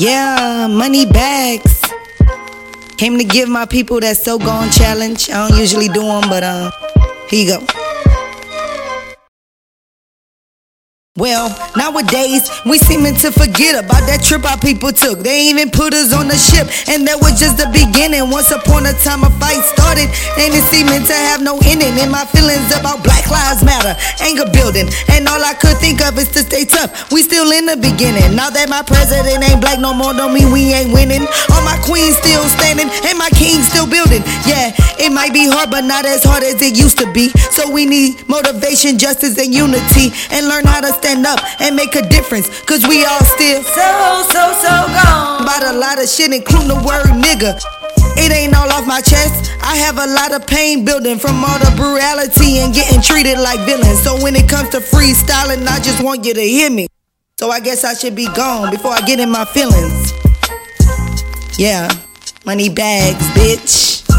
Yeah, Moneybags. Came to give my people that so gone challenge. I don't usually do them, but uh, here you go. Well, nowadays we seeming to forget about that trip our people took. They even put us on the ship, and that was just the beginning. Once upon a time, a fight started, and it seeming to have no ending. And my feelings about Black Lives Matter, anger building, and all I could think of is to stay tough. We still in the beginning. Now that my president ain't black no more, don't mean we ain't winning. All my queens still standing, and my kings still building. Yeah, it might be hard, but not as hard as it used to be. So we need motivation, justice, and unity, and learn how to stand up and make a difference. Cause we all still so, so, so gone. About a lot of shit, including the word nigga. It ain't all off my chest. I have a lot of pain building from all the brutality and getting treated like villains. So when it comes to freestyling, I just want you to hear me. So I guess I should be gone before I get in my feelings. Yeah, Moneybags, bitch.